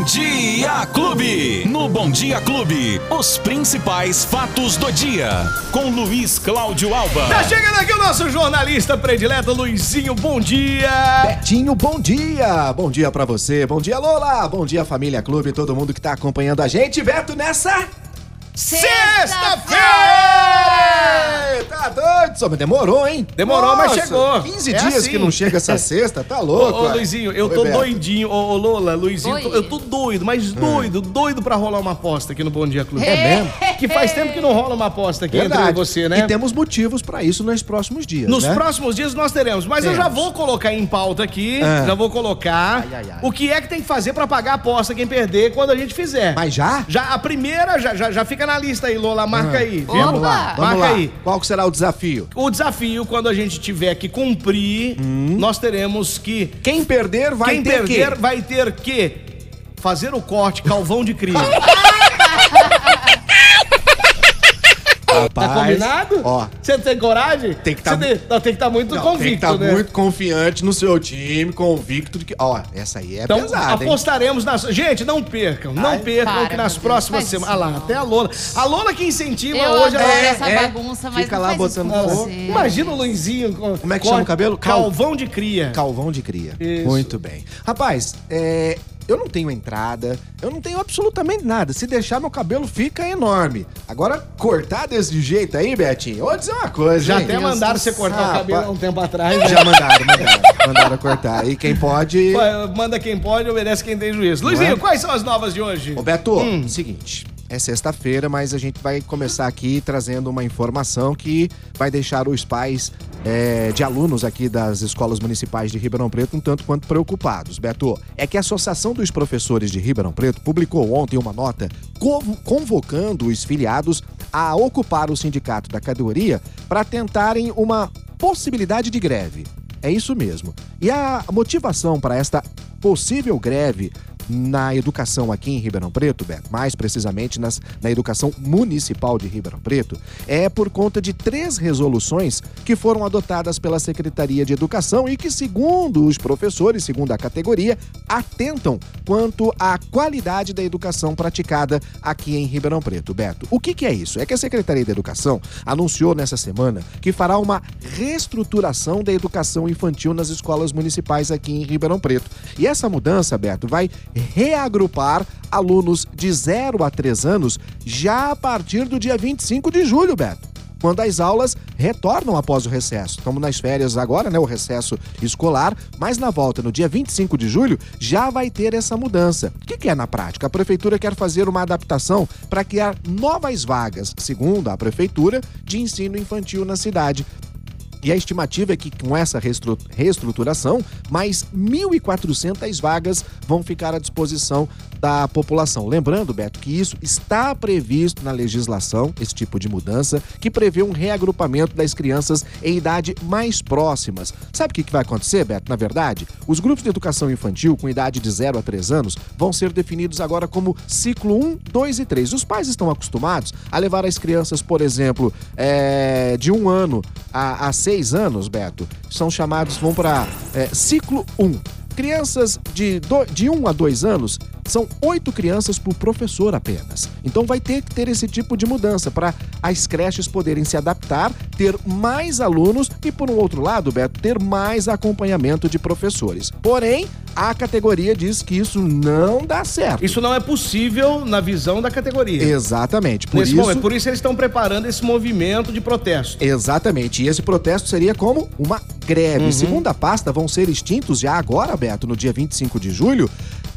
Bom Dia Clube. No Bom Dia Clube, os principais fatos do dia. Com Luiz Cláudio Alba. Tá chegando aqui o nosso jornalista predileto, Luizinho. Bom dia. Betinho, bom dia! Bom dia pra você, bom dia Lola, bom dia família Clube, todo mundo que tá acompanhando a gente. Beto nessa Sexta-feira! Tá doido? Só, mas demorou, hein? Demorou, mas chegou. 15 É dias assim. que não chega essa sexta, tá Ô, louco? ô, ué. Luizinho, eu Oi, tô Beto. doidinho. Ô, ô, Lola, Luizinho, Oi. tô- eu tô doido, mas doido, doido pra rolar uma aposta aqui no Bom Dia Clube. É mesmo? Que faz tempo que não rola uma aposta aqui entre eu e você, né? E temos motivos pra isso nos próximos dias, Nos né? próximos dias nós teremos, mas eu já Temos. vou colocar em pauta aqui, Ah. já vou colocar Ai, ai, ai. o que é que tem que fazer pra pagar a aposta quem perder quando a gente fizer. Mas já? Já a primeira já, já, já fica na lista aí, Lola, marca Ah. aí. Vamos lá, vamos marca lá. aí. Qual que será o desafio? O desafio, quando a gente tiver que cumprir, nós teremos que. Quem perder Hum. vai quem ter perder que... vai ter que fazer o corte calvão de cria. Tá Rapaz, combinado? Ó, Você tem coragem? Tem que tá tem, não, tem que estar muito não, convicto, tem que estar né? muito confiante no seu time, convicto de que... Ó, essa aí é Então, pesada, hein? apostaremos nas. Gente, não percam, não Ai, percam para, que nas próximas semanas. Ah lá, até a Lola. A Lola que incentiva Eu hoje adoro ela. essa é, bagunça, mas fica não lá botando fogo. você. Imagina o Luizinho. com- Como é que chama o cabelo? Cal- Calvão de cria. Calvão de cria. Isso. Muito bem. Rapaz, é, eu não tenho entrada, eu não tenho absolutamente nada. Se deixar, meu cabelo fica enorme. Agora, cortar desse jeito aí, Betinho, vou dizer uma coisa. Já hein? até mandaram você cortar o Rapaz. cabelo há um tempo atrás. né? Já mandaram, mandaram. mandaram cortar. E quem pode. Manda quem pode, obedece quem tem juízo. Luizinho, é? quais são as novas de hoje? Ô, Beto, Hum. seguinte. É sexta-feira, mas a gente vai começar aqui trazendo uma informação que vai deixar os pais é, de alunos aqui das escolas municipais de Ribeirão Preto um tanto quanto preocupados. Beto, é que a Associação dos Professores de Ribeirão Preto publicou ontem uma nota convo- convocando os filiados a ocupar o sindicato da categoria para tentarem uma possibilidade de greve. É isso mesmo. E a motivação para esta possível greve na educação aqui em Ribeirão Preto, Beto, mais precisamente nas, na educação municipal de Ribeirão Preto, é por conta de três resoluções que foram adotadas pela Secretaria de Educação e que, segundo os professores, segundo a categoria, atentam quanto à qualidade da educação praticada aqui em Ribeirão Preto. Beto, o que, que é isso? É que a Secretaria de Educação anunciou nessa semana que fará uma reestruturação da educação infantil nas escolas municipais aqui em Ribeirão Preto. E essa mudança, Beto, vai reagrupar alunos de 0 a 3 anos já a partir do dia 25 de julho, Beto. Quando as aulas retornam após o recesso. Estamos nas férias agora, né? O recesso escolar, mas na volta, no dia 25 de julho, já vai ter essa mudança. O que, que é na prática? A prefeitura quer fazer uma adaptação para criar novas vagas, segundo a prefeitura, de ensino infantil na cidade. E a estimativa é que com essa reestru- reestruturação, mais 1.400 vagas vão ficar à disposição da população. Lembrando, Beto, que isso está previsto na legislação, esse tipo de mudança, que prevê um reagrupamento das crianças em idade mais próximas. Sabe o que vai acontecer, Beto? Na verdade, os grupos de educação infantil com idade de 0 a 3 anos vão ser definidos agora como ciclo 1, 2 e 3. Os pais estão acostumados a levar as crianças, por exemplo, é, de um ano a, a seis anos, Beto, são chamados, vão para ciclo 1. Crianças de, do, de 1 a 2 anos são oito crianças por professor apenas. Então vai ter que ter esse tipo de mudança para as creches poderem se adaptar, ter mais alunos e, por um outro lado, Beto, ter mais acompanhamento de professores. Porém, a categoria diz que isso não dá certo. Isso não é possível na visão da categoria. Exatamente. Por Nesse isso, momento. Por isso eles estão preparando esse movimento de protesto. Exatamente. E esse protesto seria como uma greve. Segundo a pasta, vão ser extintos já agora, Beto, no dia 25 de julho,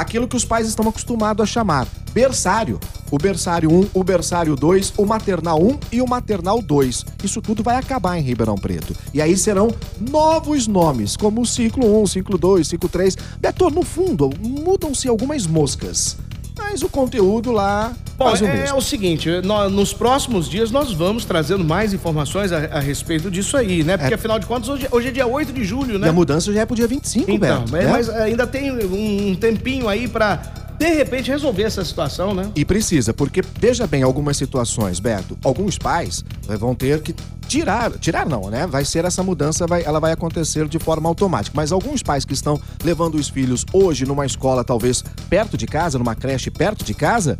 aquilo que os pais estão acostumados a chamar berçário. O berçário 1, o berçário 2, o maternal 1 e o maternal 2. Isso tudo vai acabar em Ribeirão Preto. E aí serão novos nomes, como o ciclo 1, ciclo 2, ciclo 3. Beto, no fundo, mudam-se algumas moscas. Mas o conteúdo lá Bom, o é, mesmo. o seguinte, nó- nos próximos dias nós vamos trazendo mais informações a, a respeito disso aí, né? Porque afinal de contas, hoje, hoje é dia 8 de julho, E né? a mudança já é pro dia 25, Então, Beto. mas, né? mas ainda tem um tempinho aí pra de repente, resolver essa situação, né? E precisa, porque veja bem algumas situações, Beto. Alguns pais eh, vão ter que tirar, tirar não, né? Vai ser essa mudança, vai, ela vai acontecer de forma automática. Mas alguns pais que estão levando os filhos hoje numa escola, talvez perto de casa, numa creche perto de casa,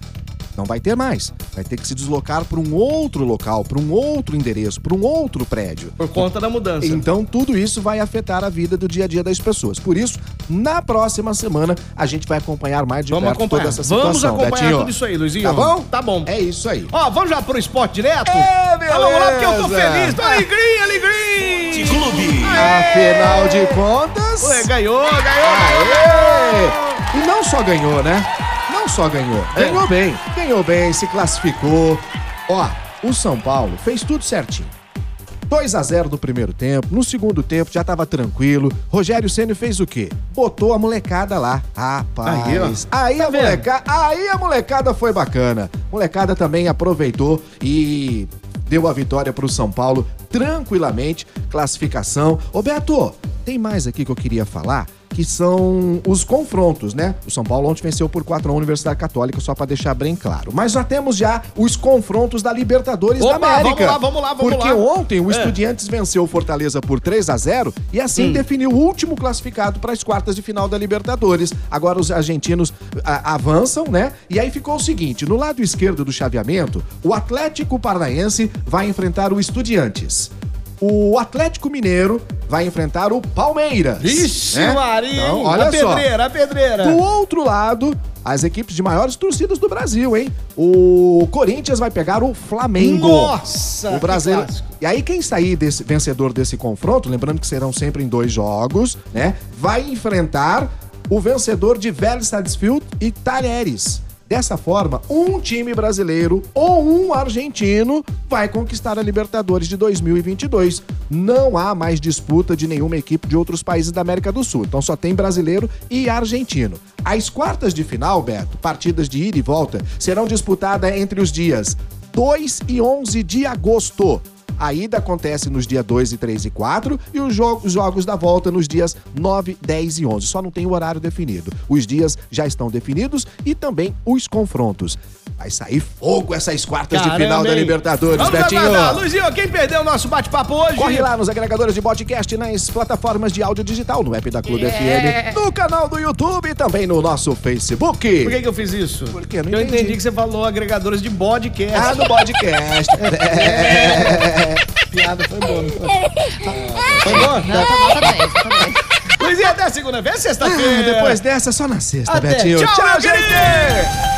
não vai ter mais. Vai ter que se deslocar para um outro local, para um outro endereço, para um outro prédio. Por conta da mudança. Então, tudo isso vai afetar a vida do dia a dia das pessoas. Por isso, na próxima semana, a gente vai acompanhar mais de vamos perto acompanhar. toda essa situação. Vamos acompanhar Betinho. tudo isso aí, Luizinho. Tá bom? Tá bom. É isso aí. Ó, vamos já pro esporte direto? É, beleza. Ah, vamos lá, porque eu tô feliz. Tô alegria, alegria. De Clube. Afinal de contas. Ué, ganhou, ganhou. Aê! E não só ganhou, né? Não só ganhou. É. Ganhou bem. Ganhou bem, se classificou. Ó, o São Paulo fez tudo certinho. 2 a 0 no primeiro tempo, no segundo tempo já tava tranquilo. Rogério Ceni fez o quê? Botou a molecada lá. Rapaz. Aí. Aí, Tá a molecada, aí a molecada foi bacana. Molecada também aproveitou e deu a vitória pro São Paulo tranquilamente. Classificação. Ô Beto, tem mais aqui que eu queria falar. Que são os confrontos, né? O São Paulo ontem venceu por 4 a 1 a Universidade Católica, só pra deixar bem claro. Mas já temos já os confrontos da Libertadores Opa, da América. vamos lá, vamos lá, vamos Porque lá. ontem o É. Estudiantes venceu o Fortaleza por 3 a 0 e assim Hum. definiu o último classificado para as quartas de final da Libertadores. Agora os argentinos a- avançam, né? E aí ficou o seguinte: no lado esquerdo do chaveamento, o Atlético Paranaense vai enfrentar o Estudiantes. O Atlético Mineiro vai enfrentar o Palmeiras. Vixe, né? Maria. Então, olha a só. pedreira, a pedreira. Do outro lado, as equipes de maiores torcidas do Brasil, hein? O Corinthians vai pegar o Flamengo. Nossa, O brasileiro. E aí, quem sair desse vencedor desse confronto, lembrando que serão sempre em dois jogos, né? Vai enfrentar o vencedor de Vélez Sarsfield e Talheres. Dessa forma, um time brasileiro ou um argentino vai conquistar a Libertadores de 2022. Não há mais disputa de nenhuma equipe de outros países da América do Sul. Então só tem brasileiro e argentino. As quartas de final, Beto, partidas de ida e volta, serão disputadas entre os dias 2 e 11 de agosto. A ida acontece nos dias 2 e 3 e 4 e os jo- os jogos da volta nos dias 9, 10 e 11. Só não tem o horário definido. Os dias já estão definidos e também os confrontos. Vai sair fogo essas quartas de Caramba, final da hein? Libertadores, Vamos Betinho. aguardar. Luizinho, quem perdeu o nosso bate-papo hoje? Corre lá nos agregadores de podcast nas plataformas de áudio digital, no app da Clube É. FM, no canal do YouTube e também no nosso Facebook. Por que, que eu fiz isso? Por quê? Não eu entendi. entendi que você falou agregadores de podcast. Ah, no podcast. É. Piada foi boa, não foi? Foi boa? Não, tá nota 10, nota 10. Luizinho, até segunda vez, sexta-feira. Ah, Depois dessa, só na sexta, Até. Betinho. Tchau, meu gente!